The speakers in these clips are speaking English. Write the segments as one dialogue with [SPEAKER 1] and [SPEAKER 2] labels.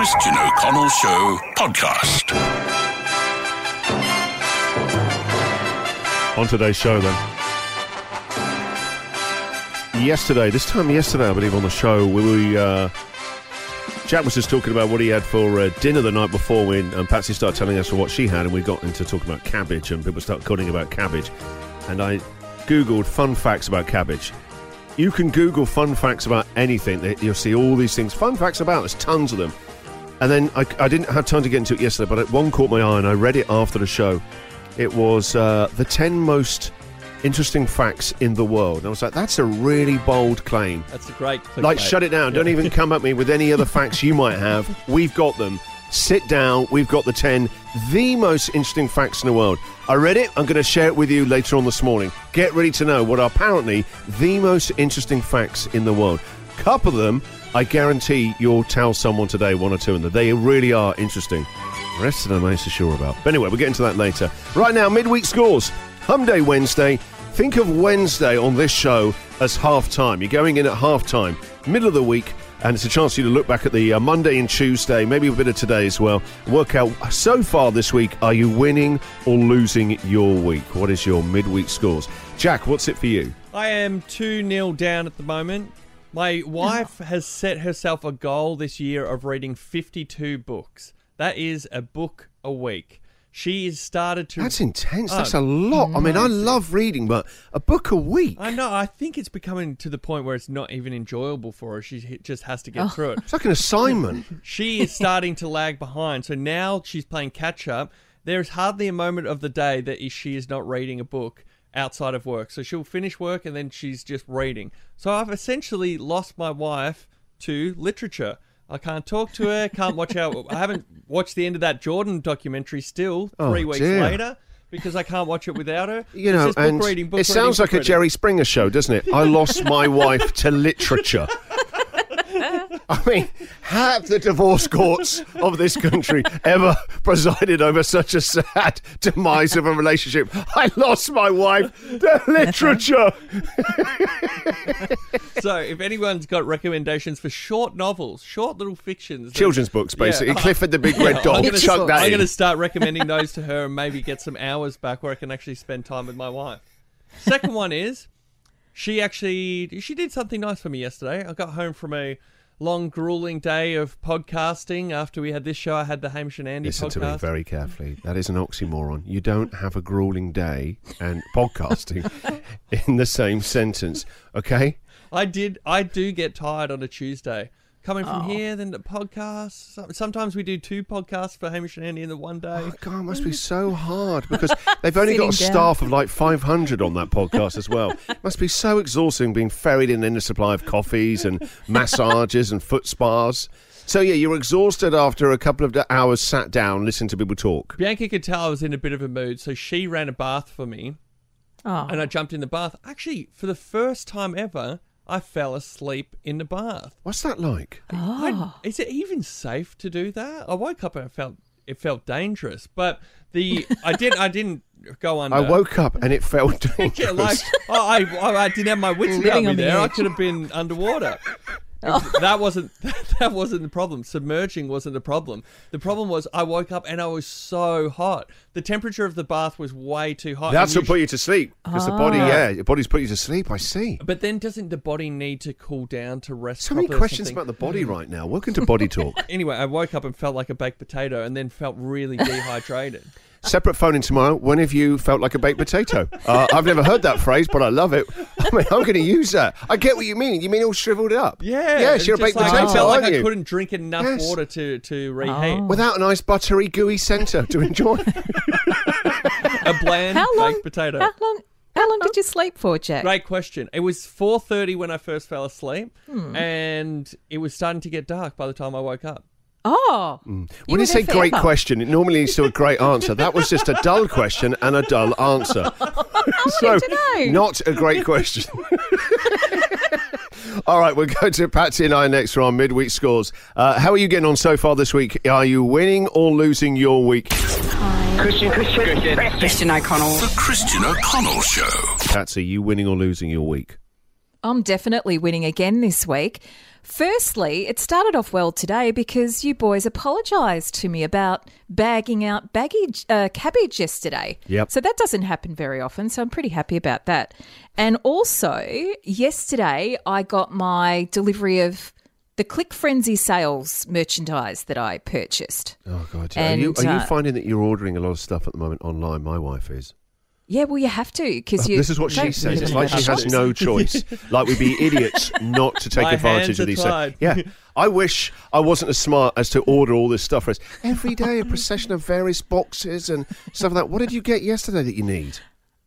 [SPEAKER 1] Christian O'Connell Show podcast.
[SPEAKER 2] On today's show, then. Yesterday, this time yesterday, I believe, on the show, we, uh, Jack was just talking about what he had for uh, dinner the night before when um, Patsy started telling us what she had, and we got into talking about cabbage, and people started calling about cabbage. And I Googled fun facts about cabbage. You can Google fun facts about anything, you'll see all these things. Fun facts about, there's tons of them. And then I, I didn't have time to get into it yesterday, but one caught my eye, and I read it after the show. It was uh, the 10 most interesting facts in the world. And I was like, that's a really bold claim.
[SPEAKER 3] That's a great.
[SPEAKER 2] Like, shut it down. Don't even come at me with any other facts you might have. We've got them. Sit down. We've got the 10, the most interesting facts in the world. I read it. I'm going to share it with you later on this morning. Get ready to know what are apparently the most interesting facts in the world. Couple of them, I guarantee you'll tell someone today, one or two, and that they really are interesting. The rest of them I'm not so sure about. But anyway, we'll get into that later. Right now, midweek scores. Hum Day Wednesday. Think of Wednesday on this show as half time. You're going in at half time, middle of the week, and it's a chance for you to look back at the uh, Monday and Tuesday, maybe a bit of today as well. Work out so far this week, are you winning or losing your week? What is your midweek scores? Jack, what's it for you?
[SPEAKER 3] I am 2 0 down at the moment. My wife has set herself a goal this year of reading 52 books. That is a book a week. She has started to.
[SPEAKER 2] That's intense.
[SPEAKER 3] Oh,
[SPEAKER 2] That's a lot. I mean, I love reading, but a book a week.
[SPEAKER 3] I know. I think it's becoming to the point where it's not even enjoyable for her. She just has to get oh. through it.
[SPEAKER 2] It's like an assignment.
[SPEAKER 3] She is starting to lag behind. So now she's playing catch up. There's hardly a moment of the day that she is not reading a book outside of work. So she'll finish work and then she's just reading. So I've essentially lost my wife to literature. I can't talk to her, can't watch out. I haven't watched the end of that Jordan documentary still,
[SPEAKER 2] Oh,
[SPEAKER 3] three weeks
[SPEAKER 2] dear.
[SPEAKER 3] later, because I can't watch it without her.
[SPEAKER 2] You know, and
[SPEAKER 3] reading,
[SPEAKER 2] it sounds
[SPEAKER 3] reading,
[SPEAKER 2] like
[SPEAKER 3] book
[SPEAKER 2] a
[SPEAKER 3] reading.
[SPEAKER 2] Jerry Springer show, doesn't it? I lost my wife to literature. I mean, have the divorce courts of this country ever presided over such a sad demise of a relationship? I lost my wife to literature.
[SPEAKER 3] So, if anyone's got recommendations for short novels, short little fictions, that-
[SPEAKER 2] Children's books, basically.
[SPEAKER 3] Yeah.
[SPEAKER 2] Clifford the Big Red
[SPEAKER 3] I'm
[SPEAKER 2] Dog.
[SPEAKER 3] gonna,
[SPEAKER 2] Chuck that
[SPEAKER 3] I'm going to start recommending those to her and maybe get some hours back where I can actually spend time with my wife. Second one is she actually she did something nice for me yesterday. I got home from a long grueling day of podcasting after we had this show. I had the Hamish and Andy
[SPEAKER 2] Listen to me very carefully. That is an oxymoron. You don't have a grueling day and podcasting in the same sentence, okay?
[SPEAKER 3] I did. I do get tired on a Tuesday. Coming
[SPEAKER 2] Oh.
[SPEAKER 3] from here, then the podcast. Sometimes we do two podcasts for Hamish and Andy in the one day.
[SPEAKER 2] Oh, God, it must be so hard because they've only got a
[SPEAKER 4] down.
[SPEAKER 2] staff of like 500 on that podcast as well. It must be so exhausting being ferried in in a supply of coffees and massages and foot spas. So, yeah, you're exhausted after a couple of hours sat down listening to people talk.
[SPEAKER 3] Bianca could tell I was in a bit of a mood, so she ran a bath for me.
[SPEAKER 4] Oh.
[SPEAKER 3] and I jumped in the bath. Actually, for the first time ever, I fell asleep in the bath.
[SPEAKER 2] What's that like?
[SPEAKER 3] I- ah. is it even safe to do that? I woke up and I felt it felt dangerous, but the I didn't I didn't go under.
[SPEAKER 2] I woke up and it felt dangerous.
[SPEAKER 3] Yeah, like oh, I, I I didn't have my wits about
[SPEAKER 4] Living
[SPEAKER 3] me
[SPEAKER 4] on the
[SPEAKER 3] there. I
[SPEAKER 4] edge.
[SPEAKER 3] could have been underwater. That wasn't that wasn't the problem. Submerging wasn't the problem. The problem was I woke up and I was so hot. The temperature of the bath was way too hot.
[SPEAKER 2] That's what put you to sleep. Because the body,
[SPEAKER 4] Ah.
[SPEAKER 2] yeah, your body's put you to sleep. I see.
[SPEAKER 3] But then doesn't the body need to cool down to rest?
[SPEAKER 2] So many questions about the body right now. Welcome to Body Talk.
[SPEAKER 3] Anyway, I woke up and felt like a baked potato, and then felt really dehydrated.
[SPEAKER 2] Separate phone in tomorrow. When have you felt like a baked potato? Uh, I've never heard that phrase, but I love it. I mean, I'm going to use that. I get what you mean. You mean all shriveled up?
[SPEAKER 3] Yeah,
[SPEAKER 2] Yes,
[SPEAKER 3] it's
[SPEAKER 2] you're a baked
[SPEAKER 3] like,
[SPEAKER 2] potato,
[SPEAKER 3] I felt
[SPEAKER 2] aren't
[SPEAKER 3] like
[SPEAKER 2] you?
[SPEAKER 3] I couldn't drink enough
[SPEAKER 2] Yes.
[SPEAKER 3] water to to reheat.
[SPEAKER 2] Without a nice buttery, gooey centre to enjoy.
[SPEAKER 3] A bland
[SPEAKER 4] How long?
[SPEAKER 3] baked potato.
[SPEAKER 4] How long? How long did you sleep for, Jack?
[SPEAKER 3] Great question. It was 4:30 when I first fell asleep,
[SPEAKER 4] Hmm.
[SPEAKER 3] and it was starting to get dark by the time I woke up.
[SPEAKER 4] Oh,
[SPEAKER 2] when
[SPEAKER 4] were
[SPEAKER 2] you say great
[SPEAKER 4] forever.
[SPEAKER 2] question, it normally leads to a great answer. That was just a dull question and a dull answer. so,
[SPEAKER 4] to know.
[SPEAKER 2] not a great question. All right, we'll go to Patsy and I next for our midweek scores. Uh, how are you getting on so far this week? Are you winning or losing your week?
[SPEAKER 5] Christian, Christian, Christian.
[SPEAKER 6] Christian O'Connell.
[SPEAKER 1] The Christian O'Connell Show.
[SPEAKER 2] Patsy, you winning or losing your week?
[SPEAKER 4] I'm definitely winning again this week. Firstly, it started off well today because you boys apologised to me about bagging out baggage, uh, cabbage yesterday.
[SPEAKER 2] Yep.
[SPEAKER 4] So that doesn't happen very often. So I'm pretty happy about that. And also, yesterday I got my delivery of the Click Frenzy sales merchandise that I purchased.
[SPEAKER 2] Oh God!
[SPEAKER 4] And,
[SPEAKER 2] are you, are you
[SPEAKER 4] uh,
[SPEAKER 2] finding that you're ordering a lot of stuff at the moment online? My wife is.
[SPEAKER 4] Yeah, well, you have to because you.
[SPEAKER 2] This is what she
[SPEAKER 4] don't
[SPEAKER 2] says. It's like she has no choice. like we'd be idiots not to take
[SPEAKER 3] My
[SPEAKER 2] advantage of
[SPEAKER 3] are
[SPEAKER 2] these.
[SPEAKER 3] tied.
[SPEAKER 2] Yeah, I wish I wasn't as smart as to order all this stuff for us every day. A procession of various boxes and stuff like that. What did you get yesterday that you need?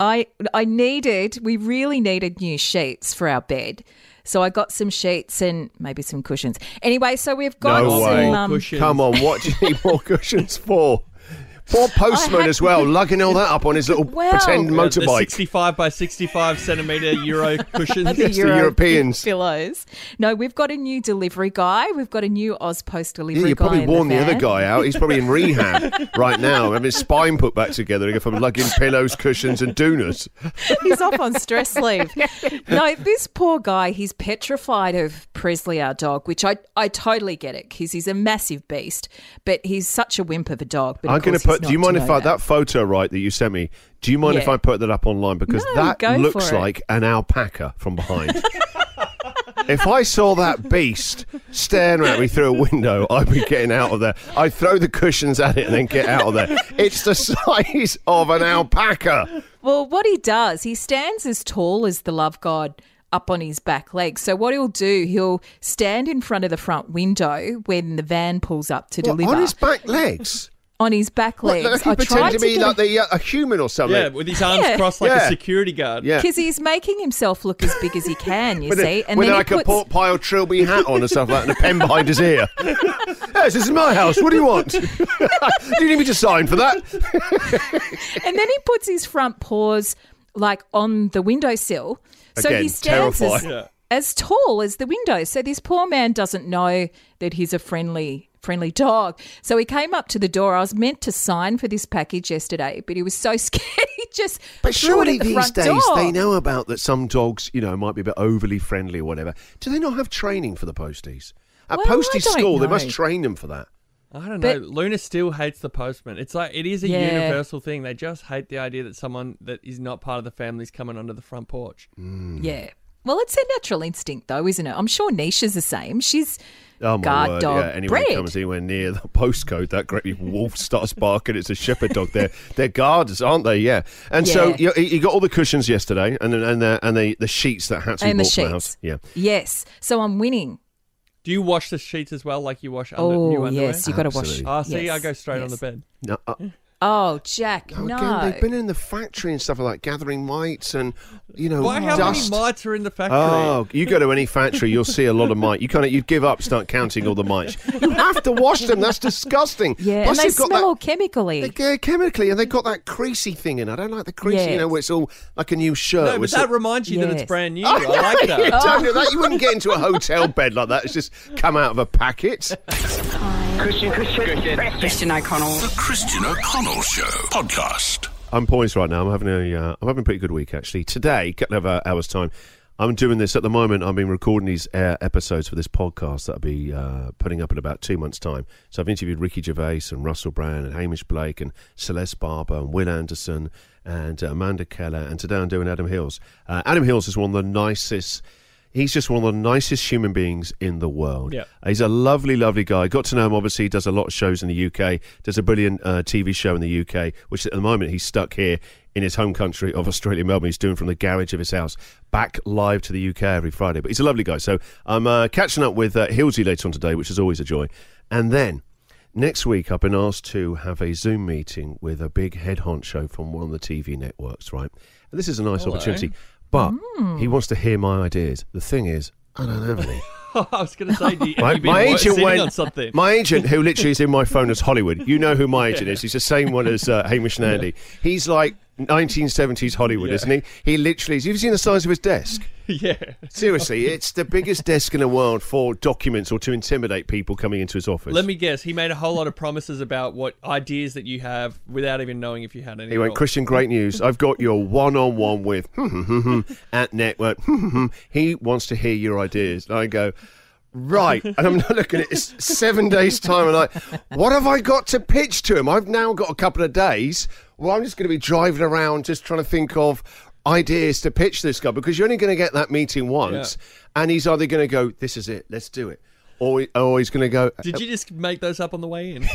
[SPEAKER 4] I I needed we really needed new sheets for our bed. So I got some sheets and maybe some cushions. Anyway, so we've got
[SPEAKER 2] No
[SPEAKER 4] some
[SPEAKER 2] way.
[SPEAKER 4] um,
[SPEAKER 3] Cushions.
[SPEAKER 2] Come on, what do you need more cushions for? Poor postman as well, lugging all that up on his little
[SPEAKER 4] Well-
[SPEAKER 2] pretend
[SPEAKER 3] Yeah, the
[SPEAKER 2] motorbike.
[SPEAKER 3] 65 by 65 centimeter Euro cushions.
[SPEAKER 4] the
[SPEAKER 2] Yes, the Europeans.
[SPEAKER 4] pillows. No, we've got a new delivery guy. We've got a new AusPost delivery
[SPEAKER 2] Yeah, you probably
[SPEAKER 4] in
[SPEAKER 2] worn the, other guy out. He's probably in rehab right now, having his spine put back together from lugging pillows, cushions, and donuts.
[SPEAKER 4] He's off on stress leave. No, this poor guy, he's petrified of Presley, our dog, which I, I totally get it because he's a massive beast, but he's such a wimp of a dog. But
[SPEAKER 2] I'm going to
[SPEAKER 4] course
[SPEAKER 2] put. Do you mind if I that photo right that you sent me? Do you mind if I put that up online because
[SPEAKER 4] No,
[SPEAKER 2] that looks like an alpaca from behind. if I saw that beast staring at me through a window, I'd be getting out of there. I'd throw the cushions at it and then get out of there. It's the size of an alpaca.
[SPEAKER 4] Well, what he does, he stands as tall as the love god up on his back legs. So what he'll do, he'll stand in front of the front window when the van pulls up to
[SPEAKER 2] What,
[SPEAKER 4] deliver
[SPEAKER 2] on his back legs.
[SPEAKER 4] On his back
[SPEAKER 2] What,
[SPEAKER 4] legs.
[SPEAKER 2] like he
[SPEAKER 4] I
[SPEAKER 2] pretended
[SPEAKER 4] tried
[SPEAKER 2] to
[SPEAKER 4] to
[SPEAKER 2] be
[SPEAKER 4] get
[SPEAKER 2] like the, uh, a human or something.
[SPEAKER 3] Yeah, with his arms
[SPEAKER 4] Yeah.
[SPEAKER 3] crossed like
[SPEAKER 2] Yeah.
[SPEAKER 3] a security guard.
[SPEAKER 2] Yeah.
[SPEAKER 4] because he's making himself look as big as he can. You
[SPEAKER 2] with,
[SPEAKER 4] see,
[SPEAKER 2] a, with
[SPEAKER 4] he
[SPEAKER 2] like a
[SPEAKER 4] puts-
[SPEAKER 2] pork pile trilby hat on and stuff like that, and a pen behind his ear. yes, this is my house. What do you want? do you need me to sign for that?
[SPEAKER 4] and then he puts his front paws like on the windowsill. So
[SPEAKER 2] Again,
[SPEAKER 4] he stands as.
[SPEAKER 3] Yeah.
[SPEAKER 4] as tall as the window. So this poor man doesn't know that he's a friendly friendly dog. So he came up to the door. I was meant to sign for this package yesterday, but he was so scared he just
[SPEAKER 2] But
[SPEAKER 4] threw it
[SPEAKER 2] surely
[SPEAKER 4] at the
[SPEAKER 2] these
[SPEAKER 4] front
[SPEAKER 2] days
[SPEAKER 4] door.
[SPEAKER 2] they know about that some dogs, you know, might be a bit overly friendly or whatever. Do they not have training for the posties? At
[SPEAKER 4] Well,
[SPEAKER 2] postie
[SPEAKER 4] don't
[SPEAKER 2] school, they must train them for that.
[SPEAKER 3] I don't
[SPEAKER 4] But-
[SPEAKER 3] know. Luna still hates the postman. It's like it is a
[SPEAKER 4] Yeah.
[SPEAKER 3] universal thing. They just hate the idea that someone that is not part of the family is coming onto the front porch. Hmm.
[SPEAKER 4] Yeah. Well, it's a natural instinct, though, isn't it? I'm sure Nisha's the same. She's
[SPEAKER 2] Oh my
[SPEAKER 4] guard
[SPEAKER 2] word!
[SPEAKER 4] dog
[SPEAKER 2] yeah, anyone
[SPEAKER 4] bred.
[SPEAKER 2] comes anywhere near the postcode, that great wolf starts barking. It's a shepherd dog. They're they're guards, aren't they? Yeah. And so you, you got all the cushions yesterday, and and the, and the, the sheets that had to be
[SPEAKER 4] and the
[SPEAKER 2] bought from the house.
[SPEAKER 4] sheets.
[SPEAKER 2] Yeah.
[SPEAKER 4] Yes. So I'm winning.
[SPEAKER 3] Do you wash the sheets as well, like you wash under,
[SPEAKER 4] Oh
[SPEAKER 3] new underwear?
[SPEAKER 4] yes, you got to wash.
[SPEAKER 2] Absolutely.
[SPEAKER 3] Oh, see,
[SPEAKER 4] yes,
[SPEAKER 3] I go straight on the bed.
[SPEAKER 2] No, uh,
[SPEAKER 4] Oh, Jack,
[SPEAKER 2] no,
[SPEAKER 4] no.
[SPEAKER 2] again, they've been in the factory and stuff like that, gathering mites and you know
[SPEAKER 3] Why? How
[SPEAKER 2] dust.
[SPEAKER 3] many mites are in the factory?
[SPEAKER 2] Oh, you go to any factory, you'll see a lot of mites. You kind of you'd give up, start counting all the mites. You have to wash them. That's disgusting.
[SPEAKER 4] yeah,
[SPEAKER 2] Plus
[SPEAKER 4] and they smell
[SPEAKER 2] that-
[SPEAKER 4] all chemically.
[SPEAKER 2] They go chemically, and they've got that creasy thing in. I don't like the creasy, you know, where it's all like a new shirt.
[SPEAKER 3] no, but that
[SPEAKER 2] all-
[SPEAKER 3] reminds you that it's brand new.
[SPEAKER 2] Oh,
[SPEAKER 3] I like
[SPEAKER 2] You
[SPEAKER 3] that.
[SPEAKER 2] don't do that. You wouldn't get into a hotel bed like that. It's just come out of a packet.
[SPEAKER 5] Christian, Christian,
[SPEAKER 6] Christian O'Connell.
[SPEAKER 1] The Christian O'Connell Show podcast.
[SPEAKER 2] I'm poised right now. I'm having a uh, I'm having a pretty good week actually. Today, couple of uh, hours time. I'm doing this at the moment. I've been recording these uh, episodes for this podcast that I'll be uh, putting up in about two months' time. So I've interviewed Ricky Gervais and Russell Brand and Hamish Blake and Celeste Barber and Wil Anderson and uh, Amanda Keller. And today I'm doing Adam Hills. Uh, Adam Hills is one of the nicest. He's just one of the nicest human beings in the world.
[SPEAKER 3] Yeah.
[SPEAKER 2] He's a lovely, lovely guy. Got to know him, obviously. He does a lot of shows in the UK. Does a brilliant uh, TV show in the UK, which at the moment he's stuck here in his home country of Australia, Melbourne. He's doing from the garage of his house back live to the UK every Friday. But he's a lovely guy. So I'm uh, catching up with uh, Hilsey later on today, which is always a joy. And then next week, I've been asked to have a Zoom meeting with a big head honcho from one of the TV networks, right? And this is a nice
[SPEAKER 3] Hello.
[SPEAKER 2] opportunity. But he wants to hear my ideas. The thing is, I don't have any.
[SPEAKER 3] I was going to say, you,
[SPEAKER 2] My, my agent went.
[SPEAKER 3] on something?
[SPEAKER 2] My agent, who literally is in my phone as Hollywood, you know who my agent is. He's the same one as uh, Hamish and Andy. He's like, 1970s Hollywood,
[SPEAKER 3] Yeah.
[SPEAKER 2] isn't he? He literally is. You've seen the size of his desk?
[SPEAKER 3] yeah.
[SPEAKER 2] Seriously, it's the biggest desk in the world for documents or to intimidate people coming into his office.
[SPEAKER 3] Let me guess. He made a whole lot of promises about what ideas that you have without even knowing if you had any.
[SPEAKER 2] He went. Christian, great news. I've got your one on one with at network. he wants to hear your ideas. And I go, right. And I'm not looking at it. It's seven days' time. And I, what have I got to pitch to him? I've now got a couple of days. Well, I'm just going to be driving around just trying to think of ideas to pitch this guy because you're only going to get that meeting once. And he's either going to go, this is it, let's do it. Or he's going to go,
[SPEAKER 3] Did you just make those up on the way in?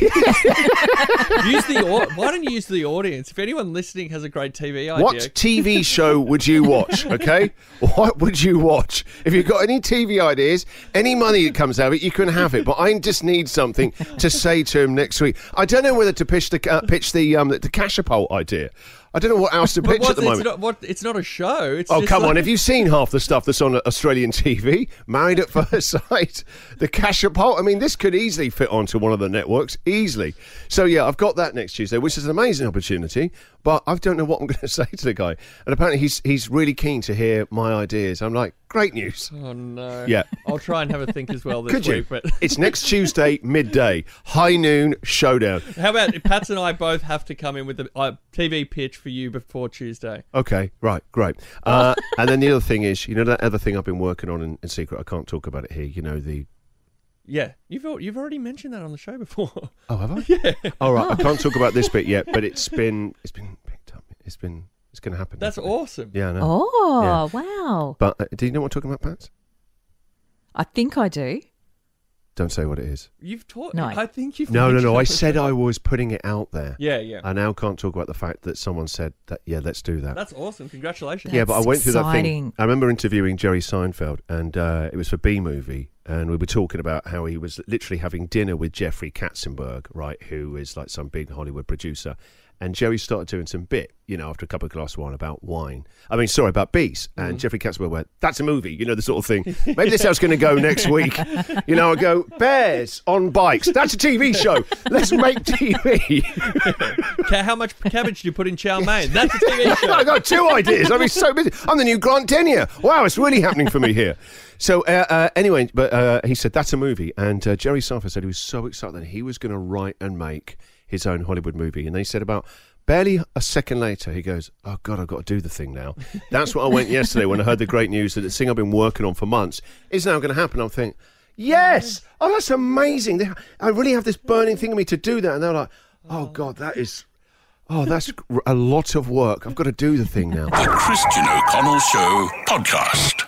[SPEAKER 3] use the why don't you use the audience? If anyone listening has a great TV idea,
[SPEAKER 2] What TV show would you watch? Okay, what would you watch? If you've got any TV ideas, any money that comes out of it, you can have it. But I just need something to say to him next week. I don't know whether to pitch the uh, pitch the um, the catapult idea. I don't know what else to pitch at the
[SPEAKER 3] it's
[SPEAKER 2] moment.
[SPEAKER 3] Not, what, it's not a show. It's
[SPEAKER 2] Oh come
[SPEAKER 3] like-
[SPEAKER 2] on! Have you seen half the stuff that's on Australian TV? Married at First Sight, the catapult. I mean, this could easily fit onto one of the networks, easily. So yeah, I've got that next Tuesday, which is an amazing opportunity. But I don't know what I'm going to say to the guy. And apparently, he's he's really keen to hear my ideas. I'm like, great news.
[SPEAKER 3] Oh no.
[SPEAKER 2] Yeah.
[SPEAKER 3] I'll try and have a think as well this
[SPEAKER 2] Could you?
[SPEAKER 3] week. But
[SPEAKER 2] It's next Tuesday, midday, high noon showdown.
[SPEAKER 3] how about Pats and I both have to come in with a uh, TV pitch for you before Tuesday?
[SPEAKER 2] Okay, right, great. Uh, and then the other thing is, you know, that other thing I've been working on in, in secret. I can't talk about it here. You know, the
[SPEAKER 3] Yeah, you've you've already mentioned that on the show before.
[SPEAKER 2] Oh, have I? Yeah. All right. I can't talk about this bit yet, but it's been it's been picked up. It's been it's going to happen.
[SPEAKER 3] That's
[SPEAKER 2] definitely.
[SPEAKER 3] awesome.
[SPEAKER 2] Yeah, I know.
[SPEAKER 4] Oh, wow.
[SPEAKER 2] But uh, do you know what I'm talking about, Pats?
[SPEAKER 4] I think I do.
[SPEAKER 2] Don't say what it is.
[SPEAKER 3] You've taught.
[SPEAKER 4] No.
[SPEAKER 3] I think you've.
[SPEAKER 2] No, no, no. I said. I was putting it out there.
[SPEAKER 3] Yeah, yeah.
[SPEAKER 2] I now can't talk about the fact that someone said that. Yeah, let's do that.
[SPEAKER 3] That's awesome. Congratulations.
[SPEAKER 2] yeah, but I
[SPEAKER 4] That's
[SPEAKER 2] went through that thing. I remember interviewing Jerry Seinfeld, and uh, it was for Bee Movie, and we were talking about how he was literally having dinner with Jeffrey Katzenberg, right, who is like some big Hollywood producer. And Jerry started doing some bit, you know, after a couple of glasses of wine about wine. I mean, sorry, about bees. And Jeffrey Katzenberg went, "That's a movie," you know, the sort of thing. Maybe this it's going to go next week. You know, I go, "Bears on bikes." That's a TV show. Let's make TV.
[SPEAKER 3] How much cabbage do you put in chow mein? That's a TV show.
[SPEAKER 2] I got two ideas. Be so busy. I'm the new Grant Denyer. Wow, it's really happening for me here. So uh, uh, anyway, but uh, he said that's a movie, and uh, Jerry Seinfeld said he was so excited that he was going to write and make his own Hollywood movie, and they said about. Barely a second later, he goes, "Oh God, I've got to do the thing now." That's what I went yesterday when I heard the great news that the thing I've been working on for months is now going to happen. I'm thinking, "Yes, oh, that's amazing! I really have this burning thing in me to do that." And they're like, "Oh God, that is, oh, that's a lot of work. I've got to do the thing now."
[SPEAKER 1] The Christian O'Connell Show podcast.